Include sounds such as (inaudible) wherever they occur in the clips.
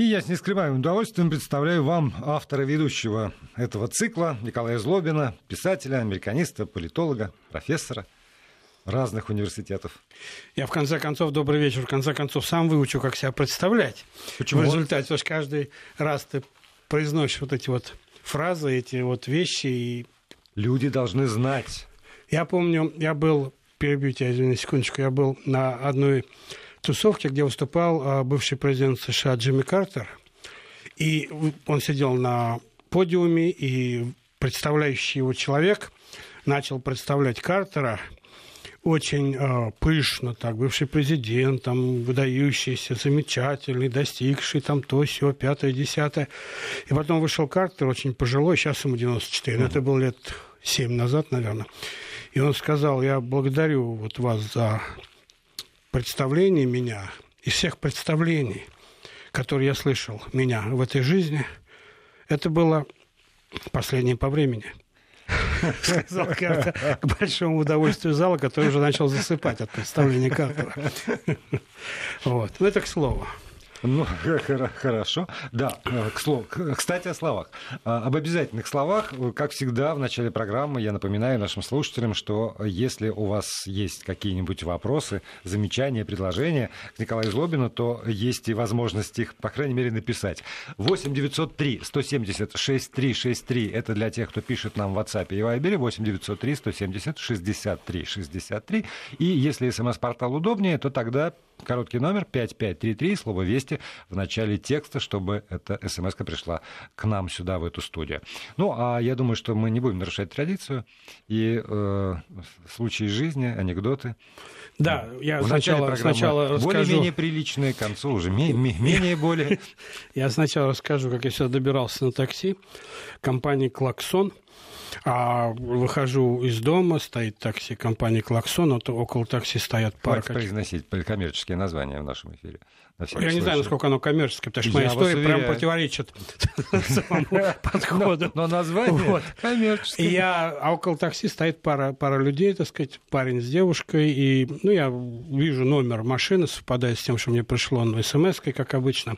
И я с нескрываемым удовольствием представляю вам автора ведущего этого цикла Николая Злобина, писателя, американиста, политолога, профессора разных университетов. Я в конце концов, добрый вечер, в конце концов сам выучу, как себя представлять. Почему? В результате, потому что каждый раз ты произносишь вот эти вот фразы, эти вот вещи. И... Люди должны знать. Я помню, я был, перебью тебя, извини, секундочку, я был на одной тусовке, где выступал а, бывший президент США Джимми Картер. И он сидел на подиуме, и представляющий его человек начал представлять Картера очень э, пышно, так, бывший президент, там, выдающийся, замечательный, достигший, там, то, все, пятое, десятое. И потом вышел Картер, очень пожилой, сейчас ему 94, но это было лет 7 назад, наверное. И он сказал, я благодарю вот вас за представлений меня, из всех представлений, которые я слышал меня в этой жизни, это было последнее по времени. (laughs) Сказал Картер к большому удовольствию зала, который уже начал засыпать от представления Картера. (laughs) Вот. Ну, это к слову. Ну, хорошо. Да, э, к слову. Кстати, о словах. А, об обязательных словах, как всегда, в начале программы я напоминаю нашим слушателям, что если у вас есть какие-нибудь вопросы, замечания, предложения к Николаю Злобину, то есть и возможность их, по крайней мере, написать. 8 903 170 6363 это для тех, кто пишет нам в WhatsApp и Viber, 8 903 170 63 63. И если смс-портал удобнее, то тогда Короткий номер 5533, слово «Вести» в начале текста, чтобы эта смс пришла к нам сюда, в эту студию. Ну, а я думаю, что мы не будем нарушать традицию. И э, случаи жизни, анекдоты. Да, я в сначала, сначала расскажу... Более-менее приличные, к концу уже менее более. (laughs) Я сначала расскажу, как я сюда добирался на такси. Компания «Клаксон» А выхожу из дома, стоит такси компании «Клаксон», вот около такси стоят пара... Как произносить коммерческие названия в нашем эфире. Я случай. не знаю, насколько оно коммерческое, потому что моя история прям противоречит (laughs) самому подходу. Но название коммерческое. Я, а около такси стоит пара, пара людей, так сказать, парень с девушкой, и ну, я вижу номер машины, совпадает с тем, что мне пришло на смс как обычно.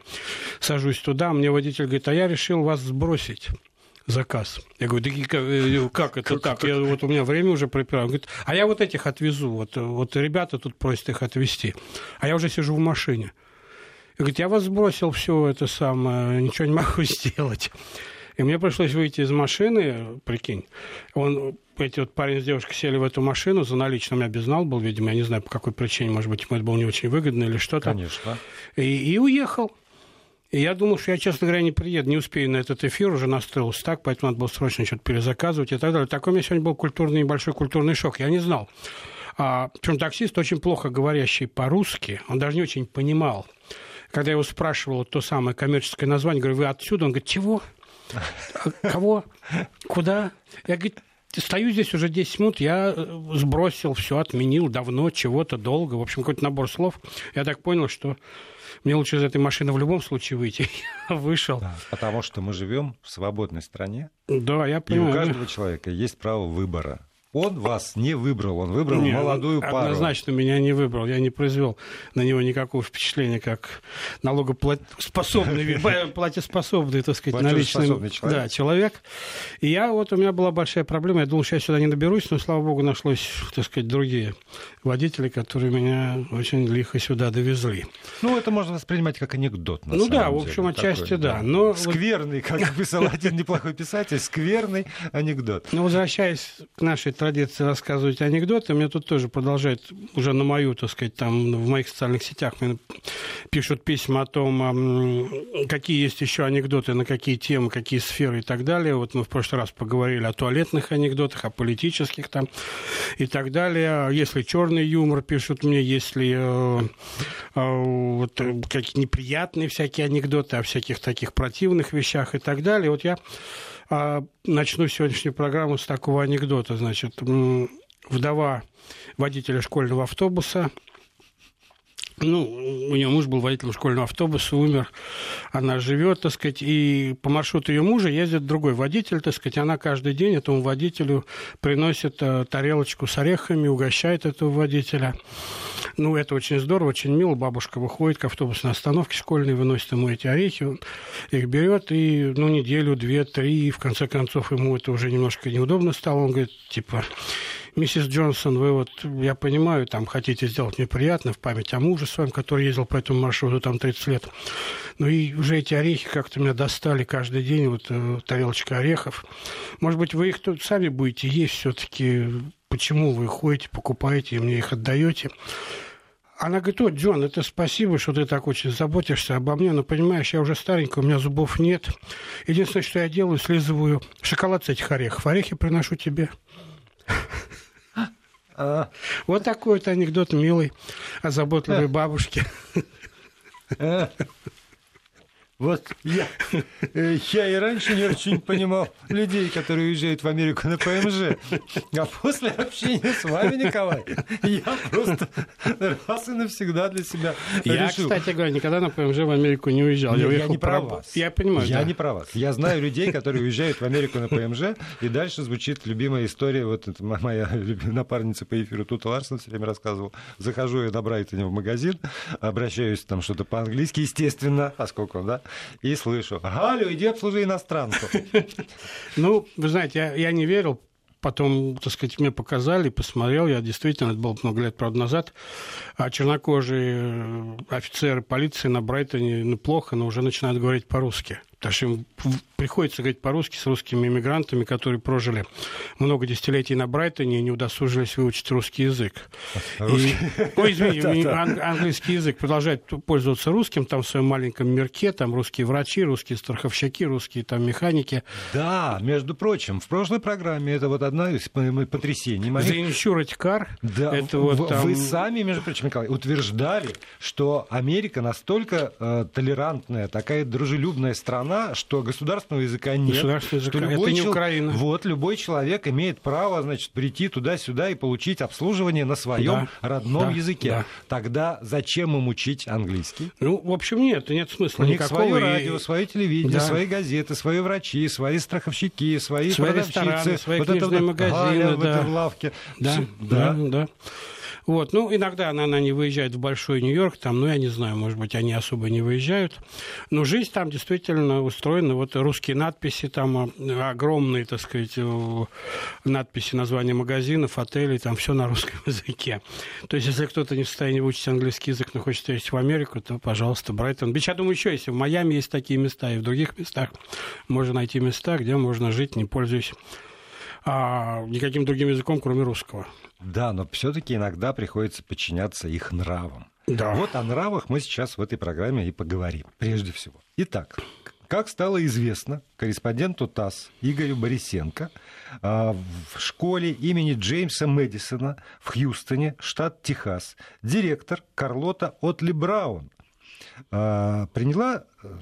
Сажусь туда, мне водитель говорит, а я решил вас сбросить заказ. Я говорю, да как, э, как это так? Я, вот у меня время уже пропираю. Он говорит, а я вот этих отвезу. Вот, вот ребята тут просят их отвезти. А я уже сижу в машине. И говорит, я вас сбросил все это самое, ничего не могу (laughs) сделать. И мне пришлось выйти из машины, прикинь. Он, эти вот парень с девушкой сели в эту машину, за наличным я безнал был, видимо, я не знаю, по какой причине, может быть, ему это было не очень выгодно или что-то. Конечно. И, и уехал. И я думал, что я, честно говоря, не приеду, не успею на этот эфир, уже настроился так, поэтому надо было срочно что-то перезаказывать и так далее. Такой у меня сегодня был культурный, небольшой культурный шок. Я не знал. А, причем таксист, очень плохо говорящий по-русски, он даже не очень понимал. Когда я его спрашивал то самое коммерческое название, говорю, вы отсюда? Он говорит, чего? Кого? Куда? Я говорю, стою здесь уже 10 минут, я э, сбросил, все отменил давно, чего-то долго. В общем, какой-то набор слов. Я так понял, что мне лучше из этой машины в любом случае выйти. (laughs) Я вышел. Да, потому что мы живем в свободной стране. Да, я понимаю. И у каждого человека есть право выбора. Он вас не выбрал, он выбрал Нет, молодую пару. Однозначно меня не выбрал. Я не произвел на него никакого впечатления, как налогоплатоспособный, платеспособный, (laughs) так сказать, наличный человек. Да, человек. И я, вот у меня была большая проблема. Я думал, что я сюда не доберусь, но, слава богу, нашлось, так сказать, другие водители, которые меня очень лихо сюда довезли. Ну, это можно воспринимать как анекдот, на Ну да, в общем, деле, отчасти такой, да. Но скверный, как писал один неплохой писатель, скверный анекдот. Ну, возвращаясь к нашей традиции рассказывать анекдоты, мне тут тоже продолжают уже на мою, так сказать, там в моих социальных сетях мне пишут письма о том, какие есть еще анекдоты, на какие темы, какие сферы и так далее. Вот мы в прошлый раз поговорили о туалетных анекдотах, о политических там и так далее. Если черный юмор, пишут мне, если э, э, вот, какие неприятные всякие анекдоты о всяких таких противных вещах и так далее. Вот я а начну сегодняшнюю программу с такого анекдота. Значит, вдова водителя школьного автобуса ну, у нее муж был водителем школьного автобуса, умер. Она живет, так сказать, и по маршруту ее мужа ездит другой водитель, так сказать, она каждый день этому водителю приносит э, тарелочку с орехами, угощает этого водителя. Ну, это очень здорово, очень мило. Бабушка выходит к автобусной остановке школьной, выносит ему эти орехи, он их берет, и, ну, неделю, две, три, и в конце концов ему это уже немножко неудобно стало. Он говорит, типа, миссис Джонсон, вы вот, я понимаю, там хотите сделать мне приятно в память о муже своем, который ездил по этому маршруту там 30 лет. Ну и уже эти орехи как-то меня достали каждый день, вот э, тарелочка орехов. Может быть, вы их тут сами будете есть все-таки. Почему вы ходите, покупаете и мне их отдаете? Она говорит, о, Джон, это спасибо, что ты так очень заботишься обо мне, но, понимаешь, я уже старенькая, у меня зубов нет. Единственное, что я делаю, слизываю шоколад с этих орехов. Орехи приношу тебе. (laughs) Вот такой вот анекдот милый о заботливой бабушке. Вот я, э, я и раньше не очень понимал людей, которые уезжают в Америку на ПМЖ. А после общения с вами, Николай, я просто раз и навсегда для себя Я, решил. кстати говоря, никогда на ПМЖ в Америку не уезжал. Нет, я, я не про вас. Я понимаю, Я да. не про вас. Я знаю людей, которые уезжают в Америку на ПМЖ, и дальше звучит любимая история. Вот это моя напарница по эфиру Тута Ларсон все время рассказывал. Захожу я на Брайтоне в магазин, обращаюсь там что-то по-английски, естественно, поскольку, да, и слышу, Галю, иди обслужи иностранцев. (laughs) Ну, вы знаете, я, не верил, потом, так сказать, мне показали, посмотрел, я действительно, это было много лет, правда, назад, а чернокожие офицеры полиции на Брайтоне, ну, плохо, но уже начинают говорить по-русски. Потому что им приходится говорить по-русски с русскими иммигрантами, которые прожили много десятилетий на Брайтоне и не удосужились выучить русский язык. Русский. И, (laughs) ой, извини, (laughs) ан- английский язык продолжает пользоваться русским, там в своем маленьком мирке, там русские врачи, русские страховщики, русские там механики. Да, между прочим, в прошлой программе это вот одна из потрясений моих. The Insurance Car. Да, это вот там- вы сами, между прочим, Николай, утверждали, что Америка настолько э, толерантная, такая дружелюбная страна, что государственного языка нет. Государственного языка. что Это любой не чел- Украина. Вот, любой человек имеет право, значит, прийти туда-сюда и получить обслуживание на своем Да, родном да, языке. да. Тогда зачем им учить английский? Ну, в общем, нет, нет смысла У них никакого. свое и- радио, свое телевидение, Да. свои газеты, свои врачи, свои страховщики, свои, Свои продавщицы. рестораны, свои вот это вот магазины, Галя в да. этой лавке. Да, Всё- да, да. Вот, ну, иногда она, она не выезжает в Большой Нью-Йорк, там, ну, я не знаю, может быть, они особо не выезжают. Но жизнь там действительно устроена. Вот русские надписи, там а, огромные, так сказать, э, надписи, названия магазинов, отелей, там все на русском (laughs) языке. То есть, если кто-то не в состоянии выучить английский язык, но хочет ездить в Америку, то, пожалуйста, Брайтон. Бич, я думаю, еще есть. В Майами есть такие места, и в других местах можно найти места, где можно жить, не пользуясь а, никаким другим языком, кроме русского. Да, но все-таки иногда приходится подчиняться их нравам. Да. Вот о нравах мы сейчас в этой программе и поговорим, прежде всего. Итак, как стало известно корреспонденту ТАСС Игорю Борисенко, а, в школе имени Джеймса Мэдисона в Хьюстоне, штат Техас, директор Карлота Отли Браун а, приняла э,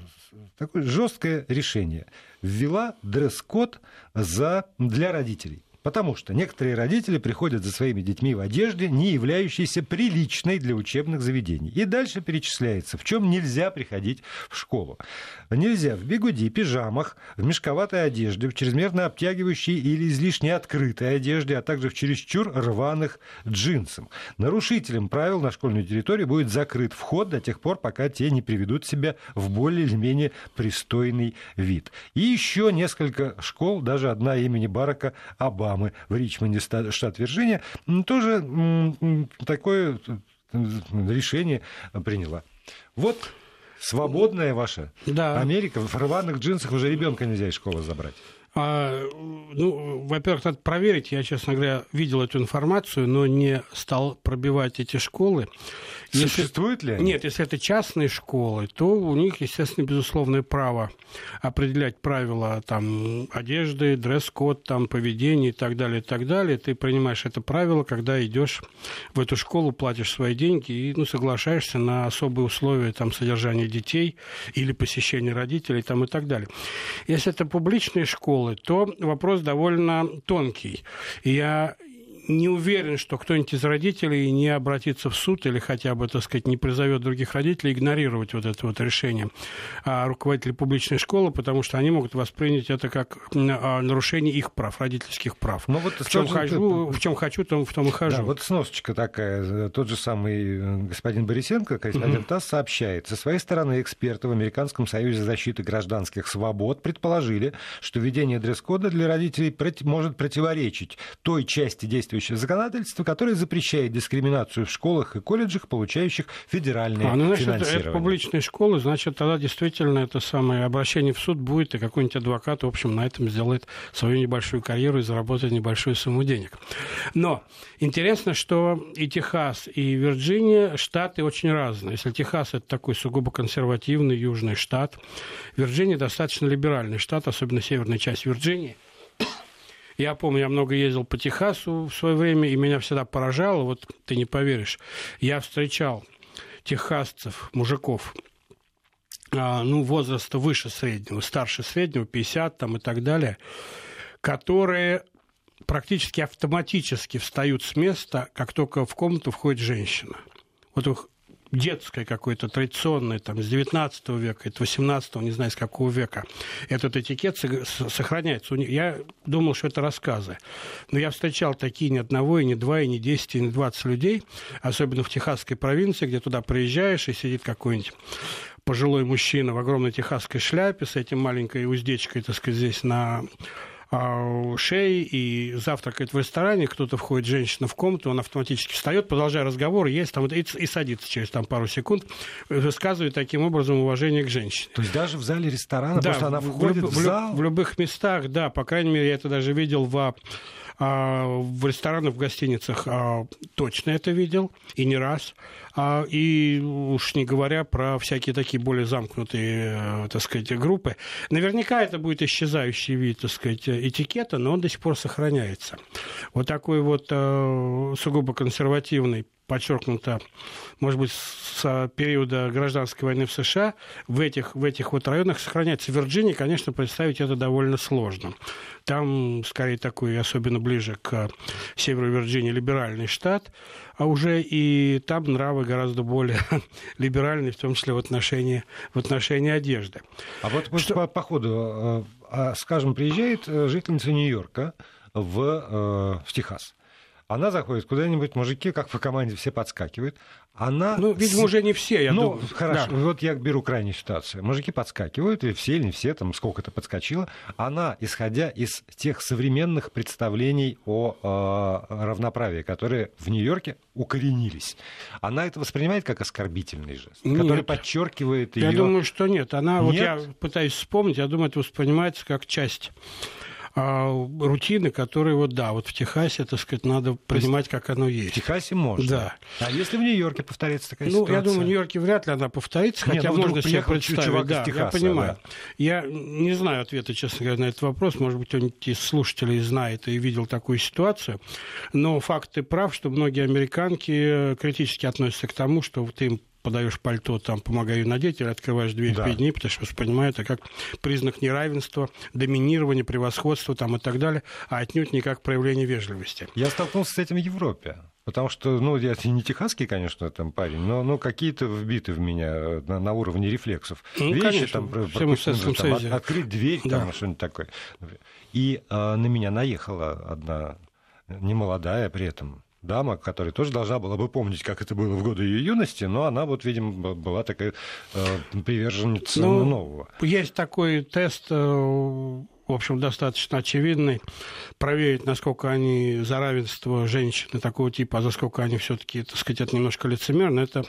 такое жесткое решение. Ввела дресс-код за, для родителей. Потому что некоторые родители приходят за своими детьми в одежде, не являющейся приличной для учебных заведений. И дальше перечисляется, в чем нельзя приходить в школу. Нельзя в бигуди, пижамах, в мешковатой одежде, в чрезмерно обтягивающей или излишне открытой одежде, а также в чересчур рваных джинсах. Нарушителем правил на школьную территорию будет закрыт вход до тех пор, пока те не приведут себя в более или менее пристойный вид. И еще несколько школ, даже одна имени Барака Обамы в Ричмонде, штат Вирджиния, тоже такое решение приняла. Вот свободная ваша Да. Америка. В рваных джинсах уже ребенка нельзя из школы забрать. А, ну, во-первых, надо проверить. Я, честно говоря, видел эту информацию, но не стал пробивать эти школы. Если- Существуют ли они? Нет, если это частные школы, то у них, естественно, безусловное право определять правила там, одежды, дресс-код, там, поведения и так далее, и так далее. Ты принимаешь это правило, когда идешь в эту школу, платишь свои деньги и ну, соглашаешься на особые условия там, содержания детей или посещения родителей там, и так далее. Если это публичные школы, то вопрос довольно тонкий. Я не уверен, что кто-нибудь из родителей не обратится в суд или хотя бы, так сказать, не призовет других родителей игнорировать вот это вот решение а, руководителей публичной школы, потому что они могут воспринять это как а, нарушение их прав, родительских прав. Ну вот в чем, хожу, в чем хочу, том, в том и хожу. Да, вот сносочка такая. Тот же самый э, господин Борисенко, корреспондент ТАСС, сообщает. Со своей стороны эксперты в Американском союзе защиты гражданских свобод предположили, что введение дресс-кода для родителей может противоречить той части действующего законодательства, которое запрещает дискриминацию в школах и колледжах, получающих федеральное а, ну, значит, финансирование. Это публичные школы, значит, тогда действительно это самое обращение в суд будет, и какой-нибудь адвокат, в общем, на этом сделает свою небольшую карьеру и заработает небольшую сумму денег. Но интересно, что и Техас, и Вирджиния штаты очень разные. Если Техас это такой сугубо консервативный южный штат, Вирджиния достаточно либеральный штат, особенно северная часть Вирджинии – я помню, я много ездил по Техасу в свое время, и меня всегда поражало, вот ты не поверишь, я встречал техасцев, мужиков, а, ну, возраста выше среднего, старше среднего, 50 там и так далее, которые практически автоматически встают с места, как только в комнату входит женщина. Вот их детское какое-то, традиционное, там, с 19 века, это 18 не знаю, с какого века, этот этикет сохраняется. Я думал, что это рассказы. Но я встречал такие ни одного, и ни два, и ни 10, и ни 20 людей, особенно в Техасской провинции, где туда приезжаешь, и сидит какой-нибудь пожилой мужчина в огромной техасской шляпе с этим маленькой уздечкой, так сказать, здесь на шеи и завтракает в ресторане, кто-то входит, женщина в комнату, он автоматически встает, продолжая разговор, есть там и, и садится через там пару секунд, высказывает таким образом уважение к женщине. То есть даже в зале ресторана, да, просто она входит в, в, в зал? В любых местах, да, по крайней мере, я это даже видел в а, в ресторанах, в гостиницах а, точно это видел, и не раз. А, и уж не говоря про всякие такие более замкнутые, э, так сказать, группы. Наверняка это будет исчезающий вид, так сказать, этикета, но он до сих пор сохраняется. Вот такой вот э, сугубо консервативный подчеркнуто, может быть, с периода гражданской войны в США, в этих, в этих вот районах сохраняется. В Вирджинии, конечно, представить это довольно сложно. Там, скорее, такой, особенно ближе к северу Вирджинии, либеральный штат, а уже и там нравы гораздо более (laughs) либеральные, в том числе в отношении, в отношении одежды. А вот, вот Что... по, по ходу, э, а, скажем, приезжает э, жительница Нью-Йорка в, э, в Техас. Она заходит куда-нибудь, мужики, как по команде, все подскакивают. Она... Ну, видимо, уже не все, я ну, думаю. хорошо, да. вот я беру крайнюю ситуацию. Мужики подскакивают, и все или не все, там сколько-то подскочило. Она, исходя из тех современных представлений о э, равноправии, которые в Нью-Йорке укоренились, она это воспринимает как оскорбительный жест, нет. который подчеркивает ее... Я думаю, что нет. Она, нет? вот я пытаюсь вспомнить, я думаю, это воспринимается как часть а, рутины, которые вот, да, вот в Техасе, так сказать, надо принимать, как оно есть. В Техасе можно. Да. А если в Нью-Йорке повторится такая ну, ситуация? я думаю, в Нью-Йорке вряд ли она повторится, хотя ну, можно себе представить. Да, Техаса, я понимаю. Да. Я не знаю ответа, честно говоря, на этот вопрос. Может быть, кто-нибудь из слушателей знает и видел такую ситуацию. Но факт и прав, что многие американки критически относятся к тому, что ты им подаешь пальто, там, помогаю надеть, или открываешь дверь да. перед ней, потому что воспринимают это как признак неравенства, доминирования, превосходства там, и так далее, а отнюдь не как проявление вежливости. Я столкнулся с этим в Европе. Потому что, ну, я не техасский, конечно, там парень, но, но какие-то вбиты в меня э, на, на уровне рефлексов. Ну, Вещи, конечно, там, пропустим, там от, открыть дверь, да. там, что-нибудь такое. И э, на меня наехала одна немолодая при этом дама, которая тоже должна была бы помнить, как это было в годы ее юности, но она вот, видимо, была такая э, приверженница ну, нового. Есть такой тест э, в общем, достаточно очевидный. Проверить, насколько они за равенство женщины такого типа, а за сколько они все-таки, так сказать, это немножко лицемерно, это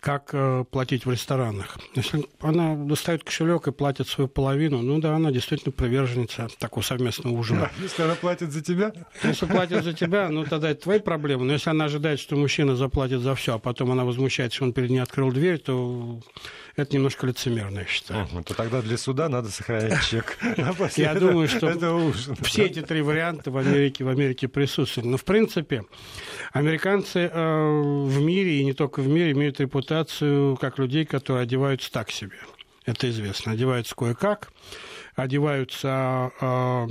как э, платить в ресторанах. Если она достает кошелек и платит свою половину, ну да, она действительно приверженница такого совместного ужина. (laughs) Если она платит за тебя? Если платит за тебя, ну тогда это твои проблемы. Но если она ожидает, что мужчина заплатит за все, а потом она возмущается, что он перед ней открыл дверь, то это немножко лицемерно, я считаю. То тогда для суда надо сохранять чек. (laughs) Я думаю, что все эти три варианта в Америке, в Америке присутствуют. Но, в принципе, американцы э, в мире, и не только в мире, имеют репутацию как людей, которые одеваются так себе. Это известно. Одеваются кое-как, одеваются э,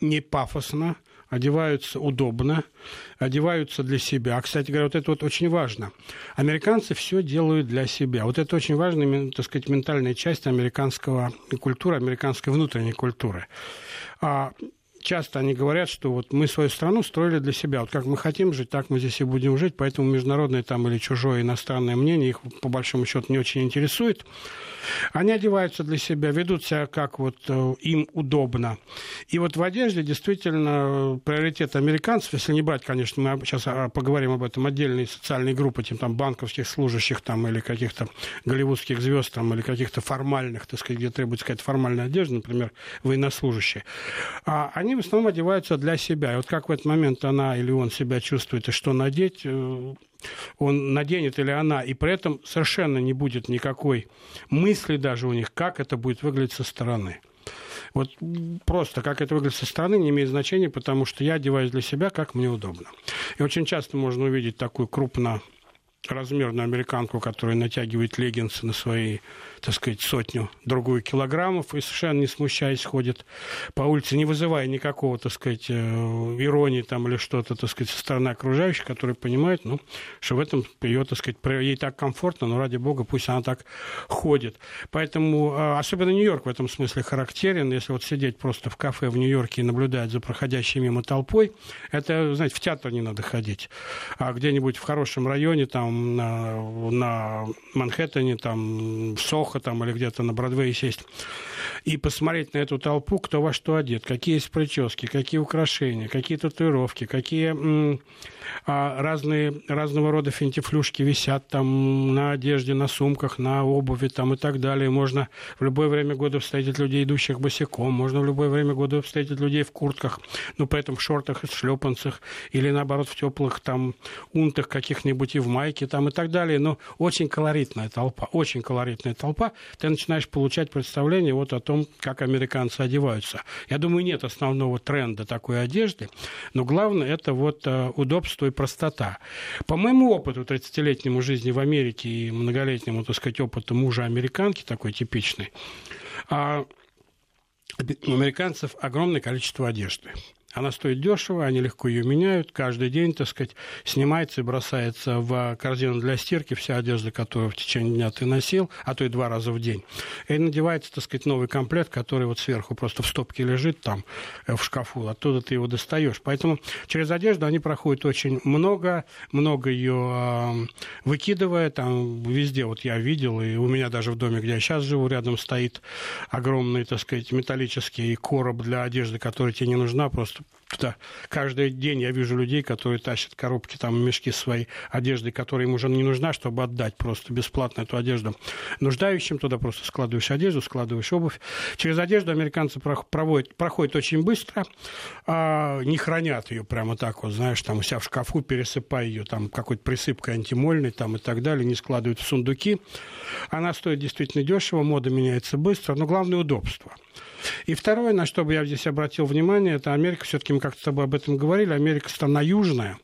не пафосно, одеваются удобно, одеваются для себя. Кстати говоря, вот это вот очень важно. Американцы все делают для себя. Вот это очень важная, так сказать, ментальная часть американского культуры, американской внутренней культуры. Часто они говорят, что вот мы свою страну строили для себя. Вот как мы хотим жить, так мы здесь и будем жить. Поэтому международное там или чужое иностранное мнение их по большому счету не очень интересует. Они одеваются для себя, ведут себя как вот э, им удобно. И вот в одежде действительно приоритет американцев, если не брать, конечно, мы сейчас а, поговорим об этом, отдельные социальные группы, тем там банковских служащих там или каких-то голливудских звезд там или каких-то формальных, так сказать, где требуется какая-то формальная одежда, например, военнослужащие. А они в основном одеваются для себя. И вот как в этот момент она или он себя чувствует и что надеть, э, он наденет или она, и при этом совершенно не будет никакой мысли даже у них, как это будет выглядеть со стороны. Вот просто как это выглядит со стороны не имеет значения, потому что я одеваюсь для себя, как мне удобно. И очень часто можно увидеть такую крупно размерную американку, которая натягивает леггинсы на свои так сказать, сотню другую килограммов и совершенно не смущаясь ходит по улице, не вызывая никакого, так сказать, э, иронии там или что-то, так сказать, со стороны окружающих, которые понимают, ну, что в этом ее, так сказать, ей так комфортно, но ради бога пусть она так ходит. Поэтому э, особенно Нью-Йорк в этом смысле характерен. Если вот сидеть просто в кафе в Нью-Йорке и наблюдать за проходящей мимо толпой, это, знаете, в театр не надо ходить, а где-нибудь в хорошем районе, там, на, на Манхэттене, там, в Сохо, Плохо там или где-то на Бродвее сесть и посмотреть на эту толпу, кто во что одет, какие есть прически, какие украшения, какие татуировки, какие разные, разного рода финтифлюшки висят там на одежде, на сумках, на обуви там и так далее. Можно в любое время года встретить людей, идущих босиком, можно в любое время года встретить людей в куртках, ну, поэтому в шортах и шлепанцах, или наоборот в теплых там унтах каких-нибудь и в майке там и так далее. Но очень колоритная толпа, очень колоритная толпа. Ты начинаешь получать представление вот о том, как американцы одеваются. Я думаю, нет основного тренда такой одежды, но главное это вот э, удобство и простота. По моему опыту, 30-летнему жизни в Америке и многолетнему, так сказать, опыту мужа американки, такой типичный, а у американцев огромное количество одежды. Она стоит дешево, они легко ее меняют. Каждый день, так сказать, снимается и бросается в корзину для стирки вся одежда, которую в течение дня ты носил, а то и два раза в день. И надевается, так сказать, новый комплект, который вот сверху просто в стопке лежит там э, в шкафу. Оттуда ты его достаешь. Поэтому через одежду они проходят очень много, много ее э, выкидывая. Там везде вот я видел, и у меня даже в доме, где я сейчас живу, рядом стоит огромный, так сказать, металлический короб для одежды, которая тебе не нужна, просто туда каждый день я вижу людей, которые тащат коробки, там, мешки своей одежды, которая им уже не нужна, чтобы отдать просто бесплатно эту одежду нуждающим. Туда просто складываешь одежду, складываешь обувь. Через одежду американцы проводят, проходят очень быстро, а не хранят ее прямо так вот, знаешь, там у себя в шкафу, пересыпая ее там какой-то присыпкой антимольной там и так далее, не складывают в сундуки. Она стоит действительно дешево, мода меняется быстро, но главное удобство. И второе, на что бы я здесь обратил внимание, это Америка, все-таки мы как-то с тобой об этом говорили, Америка страна южная,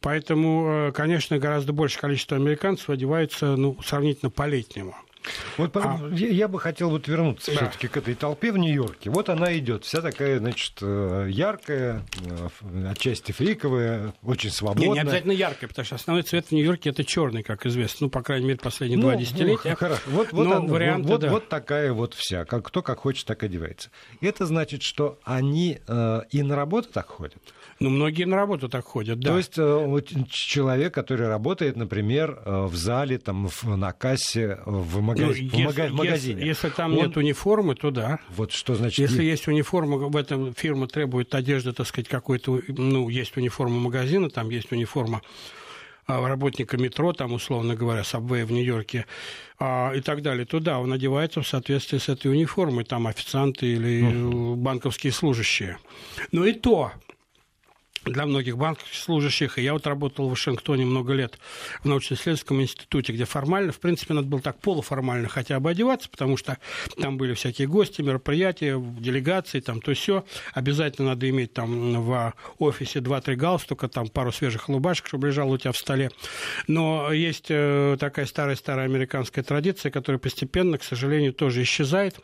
Поэтому, э, конечно, гораздо большее количество американцев одевается ну, сравнительно по-летнему. Вот а... я бы хотел вот вернуться да. все-таки к этой толпе в Нью-Йорке. Вот она идет, вся такая, значит, э, яркая, э, отчасти фриковая, очень свободная. Не, не обязательно яркая, потому что основной цвет в Нью-Йорке это черный, как известно. Ну, по крайней мере, последние ну, два десятилетия. Ну, хорошо. Вот, вот, Но варианты, вот, да. вот такая вот вся. Как, кто как хочет, так одевается. Это значит, что они э, и на работу так ходят. Ну, многие на работу так ходят, да. То есть э, человек, который работает, например, э, в зале, там, на кассе, в, магаз... ну, если, в магазине. Если, если там он... нет униформы, то да. Вот что значит... Если есть униформа, в этом фирма требует одежды, так сказать, какой-то... Ну, есть униформа магазина, там есть униформа а, работника метро, там, условно говоря, Сабвея в Нью-Йорке а, и так далее, то да, он одевается в соответствии с этой униформой, там официанты или uh-huh. банковские служащие. Но и то, для многих банковских служащих. И я вот работал в Вашингтоне много лет в научно-исследовательском институте, где формально, в принципе, надо было так полуформально хотя бы одеваться, потому что там были всякие гости, мероприятия, делегации, там то все. Обязательно надо иметь там в офисе 2-3 галстука, там пару свежих рубашек, чтобы лежал у тебя в столе. Но есть э, такая старая-старая американская традиция, которая постепенно, к сожалению, тоже исчезает.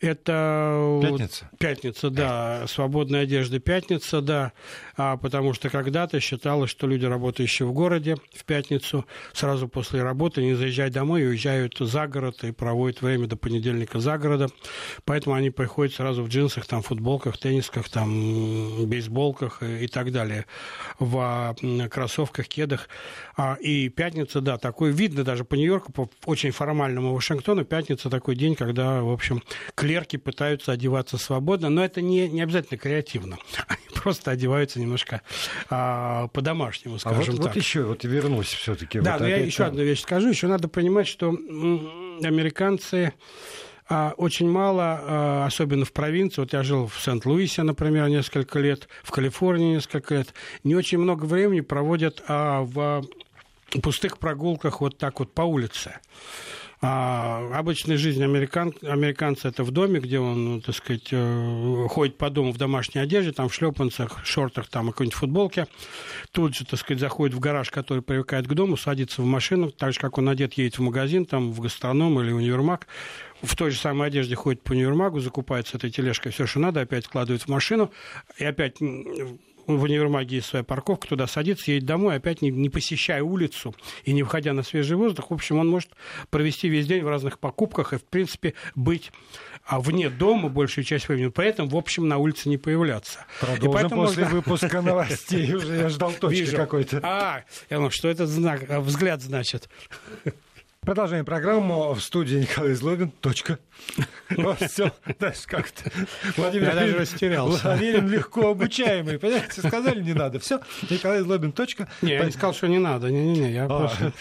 Это пятница. Пятница, да. Свободная одежда пятница, да. А, потому что когда-то считалось, что люди, работающие в городе в пятницу, сразу после работы не заезжают домой и уезжают за город и проводят время до понедельника за городом. Поэтому они приходят сразу в джинсах, там, футболках, теннисках, там, бейсболках и, и так далее, в кроссовках, кедах. А, и пятница, да, такой видно даже по Нью-Йорку, по очень формальному Вашингтону, пятница такой день, когда, в общем, клерки пытаются одеваться свободно, но это не, не обязательно креативно. (laughs) Они просто одеваются немножко а, по-домашнему, скажем а вот, так. вот еще, вот вернусь все-таки. Да, вот но я еще одну вещь скажу. Еще надо понимать, что американцы а, очень мало, а, особенно в провинции, вот я жил в Сент-Луисе, например, несколько лет, в Калифорнии несколько лет, не очень много времени проводят а, в пустых прогулках вот так вот по улице. А обычная жизнь американ, американца это в доме, где он, ну, так сказать, э, ходит по дому в домашней одежде, там в шлепанцах, шортах, там, какой-нибудь футболке. Тут же, так сказать, заходит в гараж, который привыкает к дому, садится в машину, так же, как он одет, едет в магазин, там, в гастроном или универмаг. В той же самой одежде ходит по универмагу, закупает с этой тележкой все, что надо, опять вкладывает в машину, и опять в универмаге есть своя парковка, туда садится, едет домой, опять не, не посещая улицу и не выходя на свежий воздух. В общем, он может провести весь день в разных покупках и, в принципе, быть а вне дома большую часть времени. Поэтому, в общем, на улице не появляться. Продолжим и поэтому после можно... выпуска новостей. Уже я ждал точки какой-то. А, я думал, что это знак, взгляд значит. Продолжаем программу в студии Николай Злобин. Точка. (laughs) Все. Дальше как-то. Владимир Я даже растерялся. Владимир легко обучаемый. Понимаете, сказали не надо. Все. Николай Злобин. Точка. Не, я не сказал, что не надо. Не-не-не. Я, а, просто...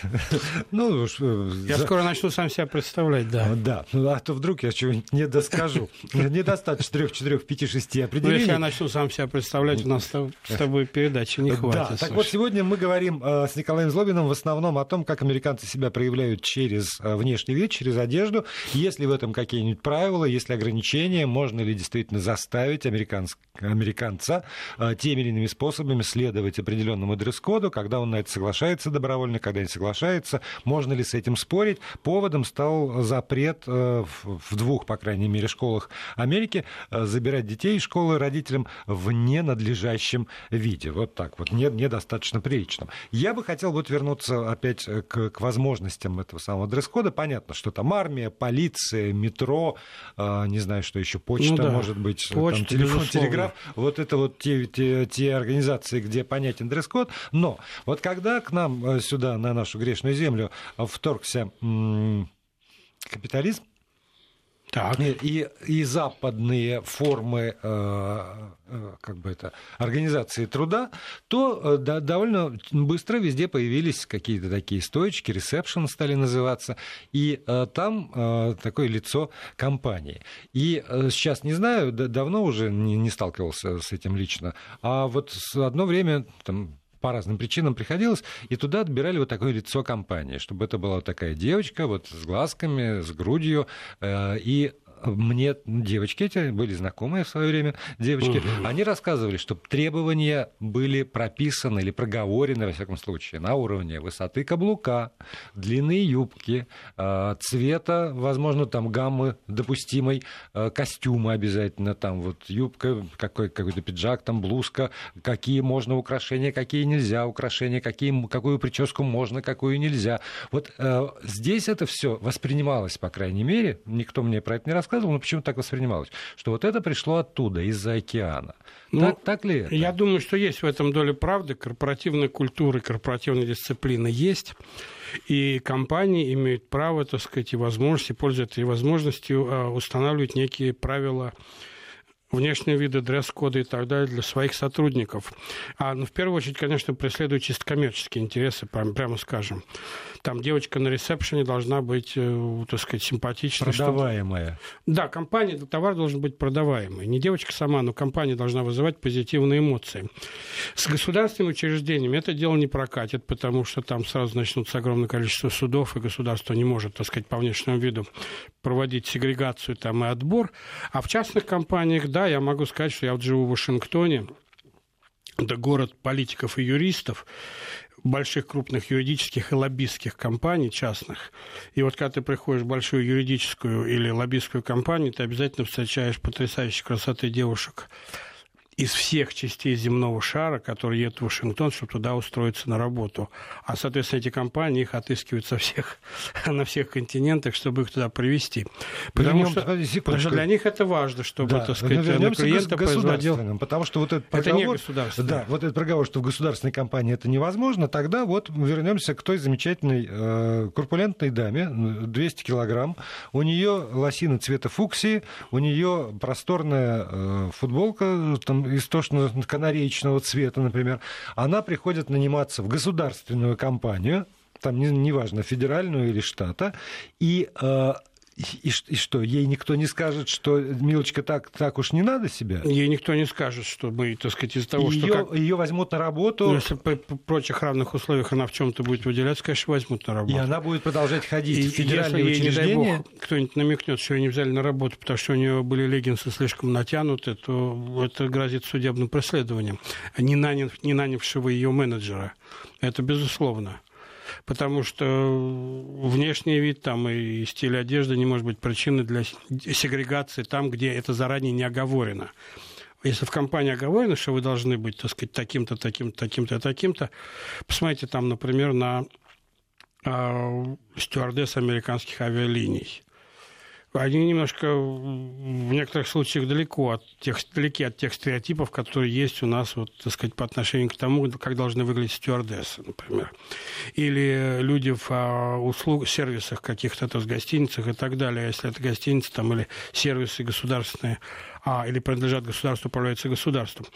ну, э, я скоро начну сам себя представлять, да. Да. Ну, а то вдруг я чего-нибудь не доскажу. Недостаточно трех, четырех, пяти, шести определений. Ну, если я начну сам себя представлять, у нас с тобой передачи не хватит. Да. Так вот, сегодня мы говорим э, с Николаем Злобиным в основном о том, как американцы себя проявляют через э, внешний вид, через одежду. Есть ли в этом какие-нибудь правила, есть ли ограничения, можно ли действительно заставить американц... американца э, теми или иными способами следовать определенному дресс-коду, когда он на это соглашается добровольно, когда не соглашается, можно ли с этим спорить. Поводом стал запрет в двух, по крайней мере, школах Америки забирать детей из школы родителям в ненадлежащем виде. Вот так вот, недостаточно приличном. Я бы хотел вот вернуться опять к, к возможностям этого самого дресс-кода. Понятно, что там армия, полиция, метро, э, не знаю, что еще, почта, ну, да. может быть, почта, там, телефон, безусловно. телеграф. Вот это вот те, те, те организации, где понятен дресс-код. Но вот когда к нам э, сюда, на нашу грешную землю, вторгся м- капитализм, так. И, и западные формы э, э, как бы это, организации труда, то э, да, довольно быстро везде появились какие-то такие стоечки, ресепшн стали называться, и э, там э, такое лицо компании. И э, сейчас не знаю, да, давно уже не, не сталкивался с этим лично, а вот одно время там, по разным причинам приходилось, и туда отбирали вот такое лицо компании, чтобы это была такая девочка вот с глазками, с грудью, э, и мне девочки эти были знакомые в свое время, девочки, угу. они рассказывали, что требования были прописаны или проговорены, во всяком случае, на уровне высоты каблука, длины юбки, э, цвета, возможно, там гаммы допустимой, э, костюма обязательно, там вот юбка, какой, какой-то пиджак, там блузка, какие можно украшения, какие нельзя украшения, какие, какую прическу можно, какую нельзя. Вот э, здесь это все воспринималось, по крайней мере, никто мне про это не рассказывал, рассказывал, но почему так воспринималось, что вот это пришло оттуда, из-за океана. Ну, так, так ли это? Я думаю, что есть в этом доля правды. Корпоративная культура, корпоративная дисциплина есть. И компании имеют право, так сказать, и возможности, пользуются этой возможностью а, устанавливать некие правила внешние виды дресс-кода и так далее для своих сотрудников. А, ну, в первую очередь, конечно, преследуют чисто коммерческие интересы, прямо, прямо скажем. Там девочка на ресепшене должна быть, э, так сказать, симпатичной. Продаваемая. Чтобы... Да, компания, товар должен быть продаваемый. Не девочка сама, но компания должна вызывать позитивные эмоции. С государственными учреждениями это дело не прокатит, потому что там сразу начнутся огромное количество судов, и государство не может, так сказать, по внешнему виду проводить сегрегацию там и отбор. А в частных компаниях, да, я могу сказать, что я вот живу в Вашингтоне, это город политиков и юристов. больших крупных юридических и лоббистских компаний частных. И вот когда ты приходишь в большую юридическую или лоббистскую компанию, ты обязательно встречаешь потрясающей красоты девушек из всех частей земного шара, которые едут в Вашингтон, чтобы туда устроиться на работу. А, соответственно, эти компании их отыскивают со всех, (laughs) на всех континентах, чтобы их туда привести. Потому, Вернем, что, потому что для них это важно, чтобы, да, так сказать, на клиента производил... Потому что вот этот проговор... Это не государственный. Да, вот этот проговор, что в государственной компании это невозможно, тогда вот вернемся к той замечательной э, корпулентной даме, 200 килограмм. У нее лосины цвета фуксии, у нее просторная э, футболка, там истошного канареечного цвета, например, она приходит наниматься в государственную компанию, там неважно, не федеральную или штата, и и, и что, ей никто не скажет, что, Милочка, так, так уж не надо себя? Ей никто не скажет, что мы, так сказать, из того, ее, что... Как... Ее возьмут на работу... Ну, если при прочих равных условиях она в чем то будет выделяться, конечно, возьмут на работу. И она будет продолжать ходить и, в федеральные если учреждения? Ей, не дай бог, кто-нибудь намекнет, что ее не взяли на работу, потому что у нее были леггинсы слишком натянуты, то это грозит судебным преследованием, не, наняв, не нанявшего ее менеджера. Это безусловно потому что внешний вид там и стиль одежды не может быть причиной для сегрегации там, где это заранее не оговорено. Если в компании оговорено, что вы должны быть, так сказать, таким-то, таким-то, таким-то, таким-то, посмотрите там, например, на э, стюардесс американских авиалиний они немножко в некоторых случаях далеко от тех, далеки от тех стереотипов, которые есть у нас, вот, так сказать, по отношению к тому, как должны выглядеть стюардессы, например. Или люди в а, услуг, сервисах каких-то, то есть гостиницах и так далее. Если это гостиницы там, или сервисы государственные, а, или принадлежат государству, управляются государством.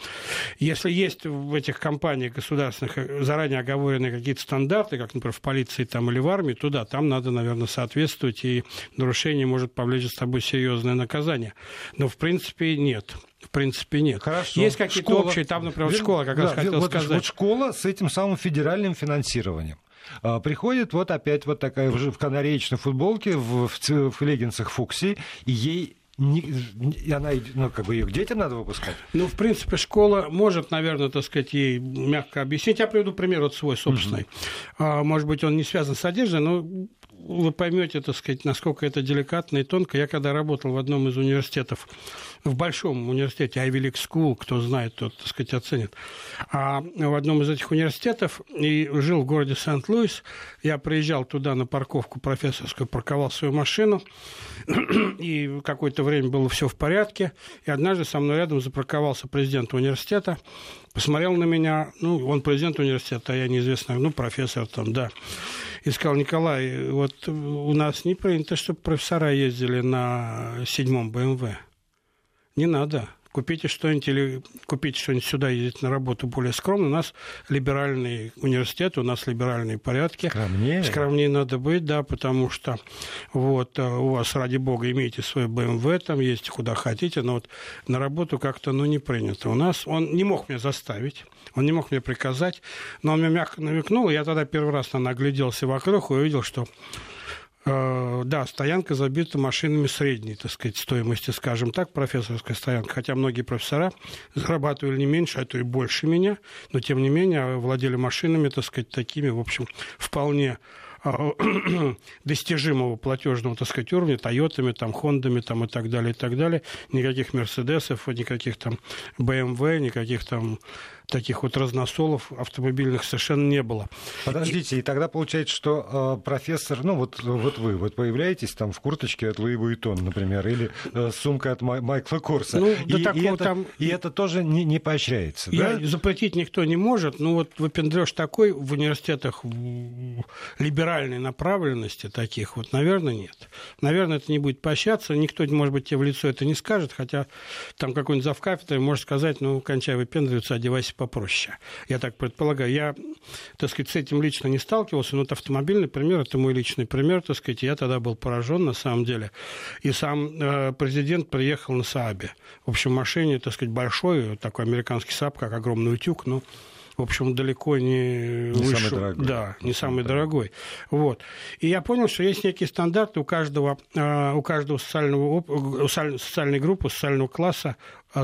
Если есть в этих компаниях государственных э, заранее оговоренные какие-то стандарты, как, например, в полиции там, или в армии, то да, там надо, наверное, соответствовать, и нарушение может повлечь за собой серьезное наказание. Но, в принципе, нет. В принципе, нет. Хорошо. Есть какие-то общие, там, например, школа, как да, раз хотел вот, сказать. Вот школа с этим самым федеральным финансированием. А, приходит вот опять вот такая в канареечной футболке, в, в, в леггинсах Фукси, и ей не, она, ну, как бы ее к детям надо выпускать? Ну, в принципе, школа может, наверное, так сказать, ей мягко объяснить. Я приведу пример вот свой собственный. Угу. Может быть, он не связан с одеждой, но вы поймете, так сказать, насколько это деликатно и тонко. Я когда работал в одном из университетов, в большом университете Ivy League School, кто знает, тот, так сказать, оценит, а в одном из этих университетов и жил в городе Сент-Луис, я приезжал туда на парковку профессорскую, парковал свою машину, (clears throat) и какое-то время было все в порядке, и однажды со мной рядом запарковался президент университета, посмотрел на меня, ну, он президент университета, а я неизвестно, ну, профессор там, да, и сказал, Николай, вот у нас не принято, чтобы профессора ездили на седьмом БМВ. Не надо. Купите что-нибудь или купите что-нибудь сюда, ездить на работу более скромно. У нас либеральный университет, у нас либеральные порядки. Скромнее. Скромнее надо быть, да, потому что вот э, у вас, ради бога, имеете свой БМВ, там ездите куда хотите, но вот на работу как-то, ну, не принято. У нас он не мог меня заставить, он не мог мне приказать, но он мне мягко намекнул, я тогда первый раз, наверное, огляделся вокруг и увидел, что да, стоянка забита машинами средней, так сказать, стоимости, скажем так, профессорская стоянка. Хотя многие профессора зарабатывали не меньше, а то и больше меня, но тем не менее владели машинами, так сказать, такими, в общем, вполне э, (clears throat) достижимого платежного, так сказать, уровня, Тойотами, там, Хондами, там, и так далее, и так далее. Никаких Мерседесов, никаких там БМВ, никаких там таких вот разносолов автомобильных совершенно не было. Подождите, и, и тогда получается, что э, профессор, ну вот, вот вы вот появляетесь там в курточке от Луи Буитон, например, или э, сумка от Май- Майкла Корса, ну, и, и, это, там... и это тоже не, не поощряется, Я, да? Запретить никто не может, ну вот выпендреж такой в университетах в либеральной направленности таких вот, наверное, нет. Наверное, это не будет поощряться, никто, может быть, тебе в лицо это не скажет, хотя там какой-нибудь завкафедрой может сказать, ну, кончай выпендриваться, одевайся попроще. Я так предполагаю. Я, так сказать, с этим лично не сталкивался, но вот автомобильный пример, это мой личный пример, так сказать, я тогда был поражен на самом деле. И сам э, президент приехал на Саабе. В общем, машине, так сказать, большой, такой американский Сааб, как огромный утюг, ну, в общем, далеко не, не самый дорогой. Да, не, не самый дорогой. Вот. И я понял, что есть некие стандарты у каждого, э, у каждого социального, социальной группы, социального класса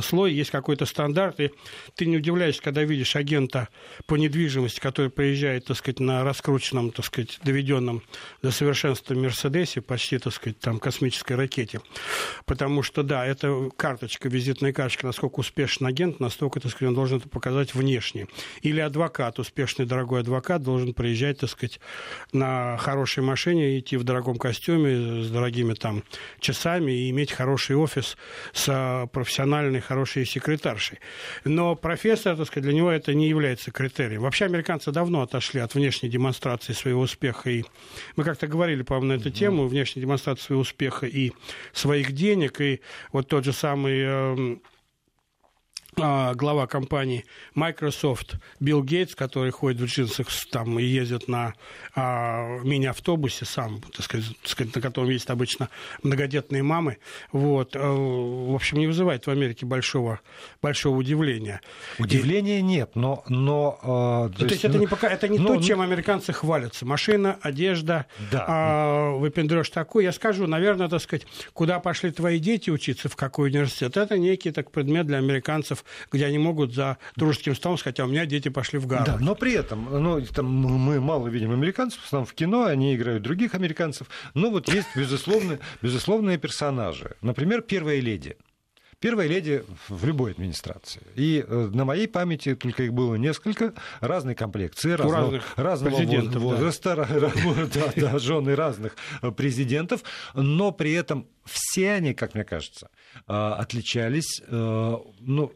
слой, есть какой-то стандарт, и ты не удивляешься, когда видишь агента по недвижимости, который приезжает, так сказать, на раскрученном, так сказать, доведенном до совершенства Мерседесе, почти, так сказать, там, космической ракете. Потому что, да, это карточка, визитная карточка, насколько успешен агент, настолько, так сказать, он должен это показать внешне. Или адвокат, успешный дорогой адвокат должен приезжать, так сказать, на хорошей машине, идти в дорогом костюме, с дорогими там часами и иметь хороший офис с профессиональной, хорошей секретаршей. Но профессор, так сказать, для него это не является критерием. Вообще американцы давно отошли от внешней демонстрации своего успеха. И мы как-то говорили, по-моему, на эту тему, внешней демонстрации своего успеха и своих денег. И вот тот же самый эм, глава компании Microsoft Билл Гейтс, который ходит в джинсах там, и ездит на а, мини-автобусе сам, так сказать, на котором ездят обычно многодетные мамы, вот, а, в общем, не вызывает в Америке большого, большого удивления. Удивления и... нет, но... но а, то, то есть, есть это не, пока, это не но, то, чем американцы хвалятся. Машина, одежда, да. а, выпендрешь такой. Я скажу, наверное, так сказать, куда пошли твои дети учиться, в какой университет, это некий так, предмет для американцев где они могут за дружеским столом сказать, а у меня дети пошли в Гарвард. Да, но при этом, ну, там мы мало видим американцев, в основном в кино, они играют других американцев, но вот есть безусловно, безусловные персонажи. Например, первая леди. Первая леди в любой администрации. И э, на моей памяти только их было несколько, разной комплекции, разного, разного президентов, возраста, да. (laughs) да, да, жены разных э, президентов, но при этом все они, как мне кажется, э, отличались ну,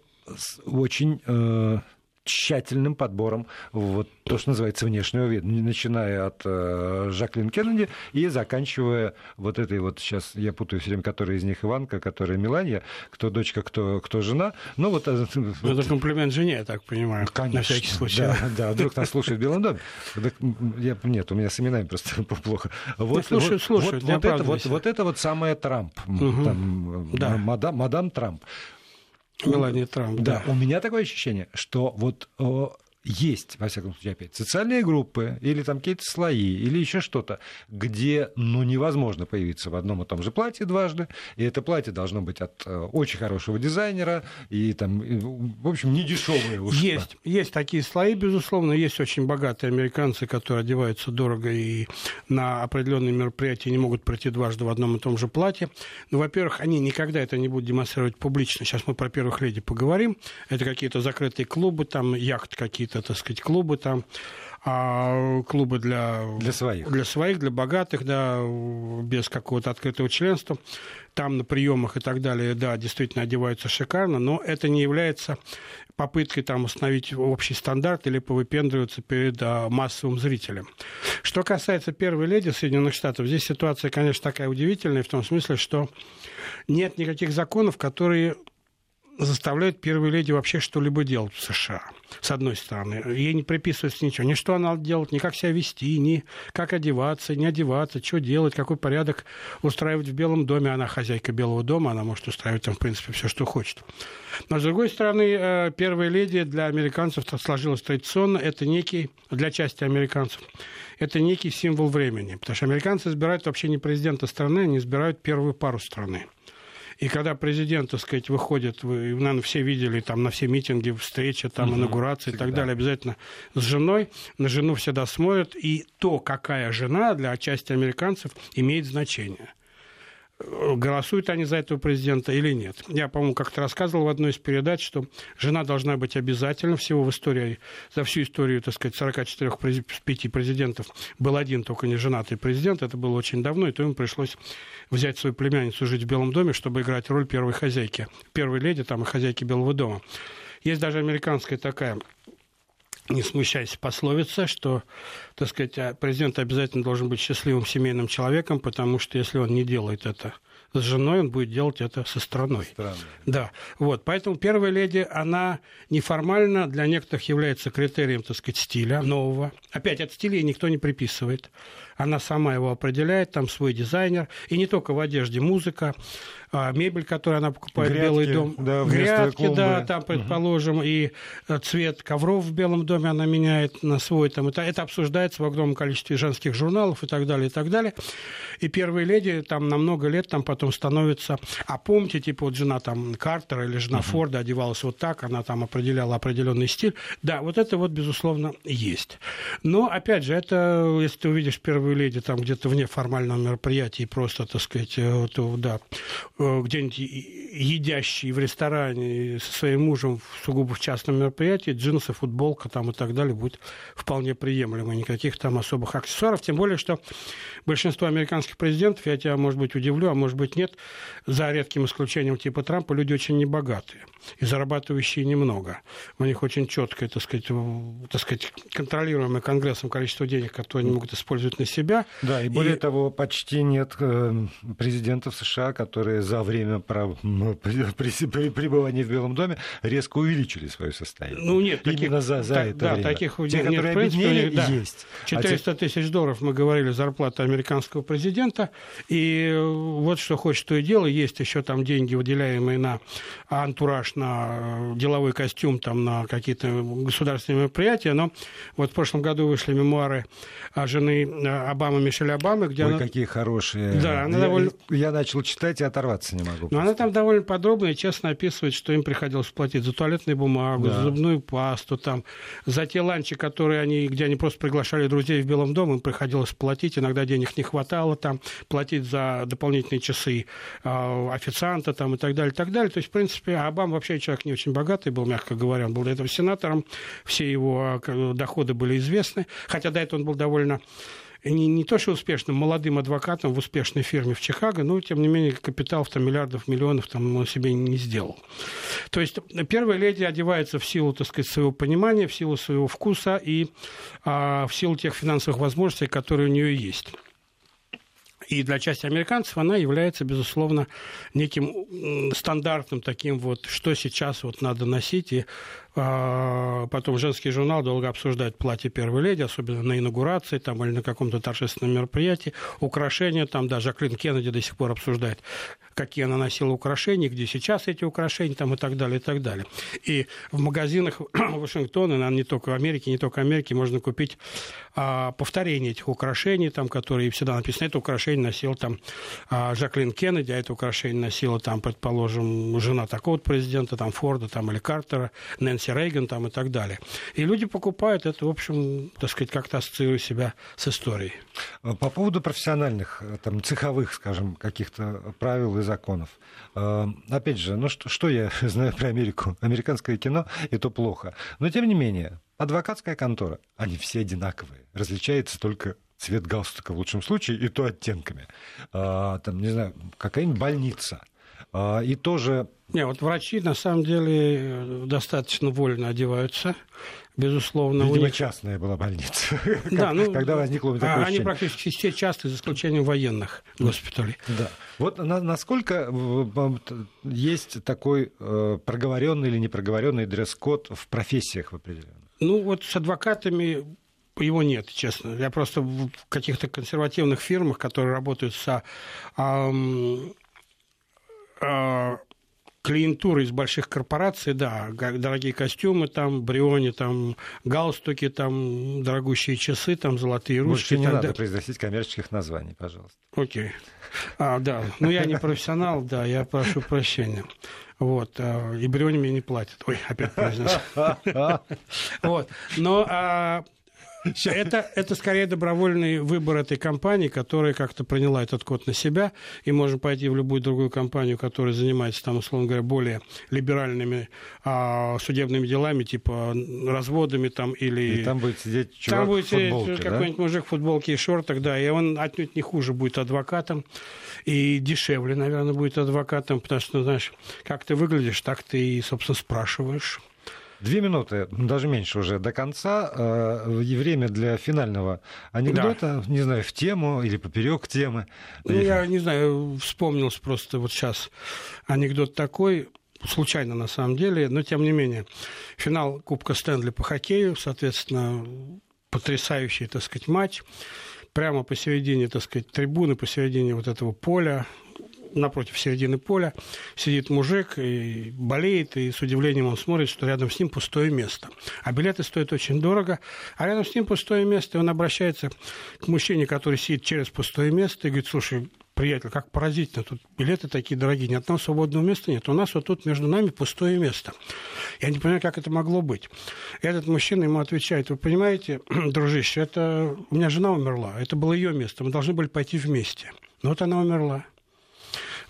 очень э, тщательным подбором вот то, что называется внешнего вида, начиная от э, Жаклин Кеннеди и заканчивая вот этой вот, сейчас я путаю все время, которая из них Иванка, которая Меланья, кто дочка, кто, кто жена. Ну, вот, э, вот... Это комплимент жене, я так понимаю, Конечно, на всякий случай. Да, да, вдруг нас слушает в Белом доме. Я, нет, у меня с именами просто (laughs) плохо. Вот, ну, слушаю, вот, слушаю, вот, вот, это, вот, вот это вот самая Трамп, угу. там, да. мадам, мадам Трамп. Мелания Трамп, да. да. У меня такое ощущение, что вот есть, во всяком случае, опять, социальные группы или там какие-то слои, или еще что-то, где, ну, невозможно появиться в одном и том же платье дважды, и это платье должно быть от э, очень хорошего дизайнера, и там, в общем, не дешевое уж. Есть, есть такие слои, безусловно, есть очень богатые американцы, которые одеваются дорого и на определенные мероприятия не могут пройти дважды в одном и том же платье. Но, во-первых, они никогда это не будут демонстрировать публично. Сейчас мы про первых леди поговорим. Это какие-то закрытые клубы, там яхт какие-то какие-то, так сказать, клубы там, а клубы для, для своих, для своих, для богатых, да, без какого-то открытого членства, там на приемах и так далее, да, действительно одеваются шикарно, но это не является попыткой там установить общий стандарт или повыпендриваться перед а, массовым зрителем. Что касается первой леди Соединенных Штатов, здесь ситуация, конечно, такая удивительная в том смысле, что нет никаких законов, которые заставляют первую леди вообще что-либо делать в США, с одной стороны. Ей не приписывается ничего. Ни что она делать, ни как себя вести, ни как одеваться, не одеваться, что делать, какой порядок устраивать в Белом доме. Она хозяйка Белого дома, она может устраивать там, в принципе, все, что хочет. Но, с другой стороны, э, первая леди для американцев сложилась традиционно. Это некий, для части американцев, это некий символ времени. Потому что американцы избирают вообще не президента страны, они избирают первую пару страны. И когда президент, так сказать, выходит, вы, наверное, все видели там на все митинги, встречи, там, угу, инаугурации всегда. и так далее, обязательно с женой. На жену всегда смотрят. И то, какая жена для части американцев, имеет значение голосуют они за этого президента или нет. Я, по-моему, как-то рассказывал в одной из передач, что жена должна быть обязательно. Всего в истории, за всю историю, так сказать, 44 5 президентов был один только не женатый президент. Это было очень давно, и то ему пришлось взять свою племянницу жить в Белом доме, чтобы играть роль первой хозяйки, первой леди там и хозяйки Белого дома. Есть даже американская такая не смущайся, пословица, что, так сказать, а президент обязательно должен быть счастливым семейным человеком, потому что если он не делает это с женой, он будет делать это со страной. Странно. Да, вот. Поэтому первая леди, она неформально для некоторых является критерием, так сказать, стиля нового. Опять от стиля никто не приписывает. Она сама его определяет, там свой дизайнер, и не только в одежде, музыка, а, мебель, которую она покупает Грядки, Белый дом. Да, Грядки, да, там, предположим, угу. и э, цвет ковров в Белом доме она меняет на свой. Там, это, это обсуждается в огромном количестве женских журналов и так далее, и так далее. И первые леди там на много лет там потом становятся... А помните, типа вот жена там Картера или жена угу. Форда одевалась вот так, она там определяла определенный стиль. Да, вот это вот, безусловно, есть. Но, опять же, это, если ты увидишь первую леди там где-то вне формального мероприятия и просто, так сказать, э, то, да, Э, где-нибудь едящий в ресторане со своим мужем в сугубо в частном мероприятии, джинсы, футболка там и так далее будет вполне приемлемо. Никаких там особых аксессуаров. Тем более, что большинство американских президентов, я тебя, может быть, удивлю, а может быть, нет, за редким исключением типа Трампа, люди очень небогатые и зарабатывающие немного. У них очень четкое, так сказать, так сказать контролируемое Конгрессом количество денег, которые они могут использовать на себя. Да, и более и... того, почти нет э, президентов США, которые за время пребывания в Белом доме резко увеличили свое состояние. Ну нет, таких, Именно за, за так, это да, время. таких Те, нет, которые обеднели, да. есть. 400 а тысяч долларов, мы говорили, зарплата американского президента. И вот что хочет, то и дело. Есть еще там деньги, выделяемые на антураж, на деловой костюм, там, на какие-то государственные мероприятия. Но вот в прошлом году вышли мемуары жены Обамы, Мишель Обамы, где Ой, она... какие хорошие. Да, она я, довольно... я начал читать и оторваться не могу. Но она там довольно подробно и честно описывает, что им приходилось платить за туалетную бумагу, да. за зубную пасту, там, за те ланчи, которые они, где они просто приглашали друзей в Белом доме, им приходилось платить, иногда денег не хватало, там, платить за дополнительные часы э, официанта там, и так далее, и так далее. То есть, в принципе, Обам вообще человек не очень богатый был, мягко говоря, он был до этого сенатором, все его а, доходы были известны, хотя до этого он был довольно не, не то что успешным, молодым адвокатом в успешной фирме в Чикаго, но, тем не менее, капитал в там, миллиардов, миллионов там, он себе не сделал. То есть первая леди одевается в силу, так сказать, своего понимания, в силу своего вкуса и а, в силу тех финансовых возможностей, которые у нее есть. И для части американцев она является, безусловно, неким стандартным таким вот, что сейчас вот надо носить. И потом женский журнал долго обсуждает платье первой леди, особенно на инаугурации там, или на каком-то торжественном мероприятии. Украшения, там, да, Жаклин Кеннеди до сих пор обсуждает, какие она носила украшения, где сейчас эти украшения, там, и так далее, и так далее. И в магазинах (clears throat) Вашингтона, наверное, не только в Америке, не только в Америке, можно купить а, повторение этих украшений, там, которые всегда написано, это украшение носил там а, Жаклин Кеннеди, а это украшение носила там, предположим, жена такого-то президента, там, Форда, там, или Картера, Нэнси Нэнси Рейган там, и так далее. И люди покупают это, в общем, так сказать, как-то ассоциируя себя с историей. По поводу профессиональных, там, цеховых, скажем, каких-то правил и законов. Э, опять же, ну что, что я (laughs) знаю про Америку? Американское кино – это плохо. Но, тем не менее, адвокатская контора, они все одинаковые. Различается только цвет галстука в лучшем случае, и то оттенками. А, там, не знаю, какая-нибудь больница. А, и тоже не, вот врачи на самом деле достаточно вольно одеваются, безусловно. Видимо, них... частная была больница, (laughs) да, ну, когда возникло такое Они ощущение. практически все частные, за исключением военных госпиталей. Да. Вот на, насколько есть такой э, проговоренный или непроговоренный дресс-код в профессиях в определенных? Ну, вот с адвокатами его нет, честно. Я просто в каких-то консервативных фирмах, которые работают с а, а, клиентура из больших корпораций, да, дорогие костюмы, там, бриони, там, галстуки, там, дорогущие часы, там, золотые ручки. Больше не надо да. произносить коммерческих названий, пожалуйста. Окей. А, да, ну я не профессионал, да, я прошу прощения. Вот, а, и бриони мне не платят. Ой, опять произнес. (laughs) Вот, но а, это, это скорее добровольный выбор этой компании, которая как-то приняла этот код на себя, и можем пойти в любую другую компанию, которая занимается, там, условно говоря, более либеральными а, судебными делами, типа разводами там или... И там будет сидеть чувак Там будет сидеть какой-нибудь да? мужик в футболке и шортах, да, и он отнюдь не хуже будет адвокатом, и дешевле, наверное, будет адвокатом, потому что, знаешь, как ты выглядишь, так ты и, собственно, спрашиваешь. Две минуты, даже меньше уже, до конца. Э, и время для финального анекдота, да. не знаю, в тему или поперек темы. Ну, я не знаю, вспомнился просто вот сейчас анекдот такой, случайно на самом деле, но тем не менее. Финал Кубка Стэнли по хоккею, соответственно, потрясающий, так сказать, матч. прямо посередине, так сказать, трибуны, посередине вот этого поля, напротив середины поля сидит мужик и болеет, и с удивлением он смотрит, что рядом с ним пустое место. А билеты стоят очень дорого, а рядом с ним пустое место, и он обращается к мужчине, который сидит через пустое место, и говорит, слушай, приятель, как поразительно, тут билеты такие дорогие, ни одного свободного места нет. У нас вот тут между нами пустое место. Я не понимаю, как это могло быть. И этот мужчина ему отвечает, вы понимаете, (clears throat) дружище, это у меня жена умерла, это было ее место, мы должны были пойти вместе. Но вот она умерла.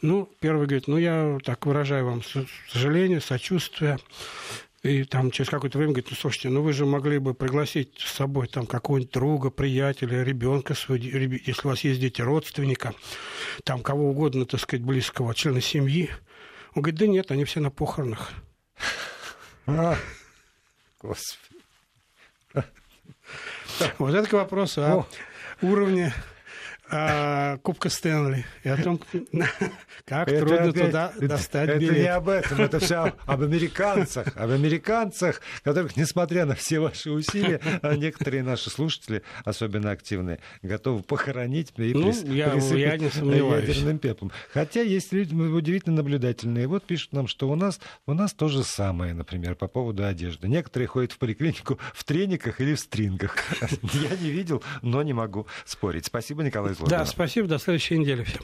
Ну, первый говорит, ну, я так выражаю вам сожаление, сочувствие. И там через какое-то время говорит, ну, слушайте, ну вы же могли бы пригласить с собой там какого-нибудь друга, приятеля, ребенка, если у вас есть дети, родственника, там кого угодно, так сказать, близкого, члена семьи. Он говорит, да нет, они все на похоронах. А, господи. Вот это к вопросу о уровне а, Кубка Стэнли и о том, (laughs) как это трудно опять, туда это, достать это билет. не об этом, это все об американцах, об американцах, которых, несмотря на все ваши усилия, а некоторые наши слушатели, особенно активные, готовы похоронить и ну, я, я не сомневаюсь. ядерным пеплом. Хотя есть люди удивительно наблюдательные. Вот пишут нам, что у нас, у нас то же самое, например, по поводу одежды. Некоторые ходят в поликлинику в трениках или в стрингах. (laughs) Я не видел, но не могу спорить. Спасибо, Николай да, спасибо. До следующей недели всем.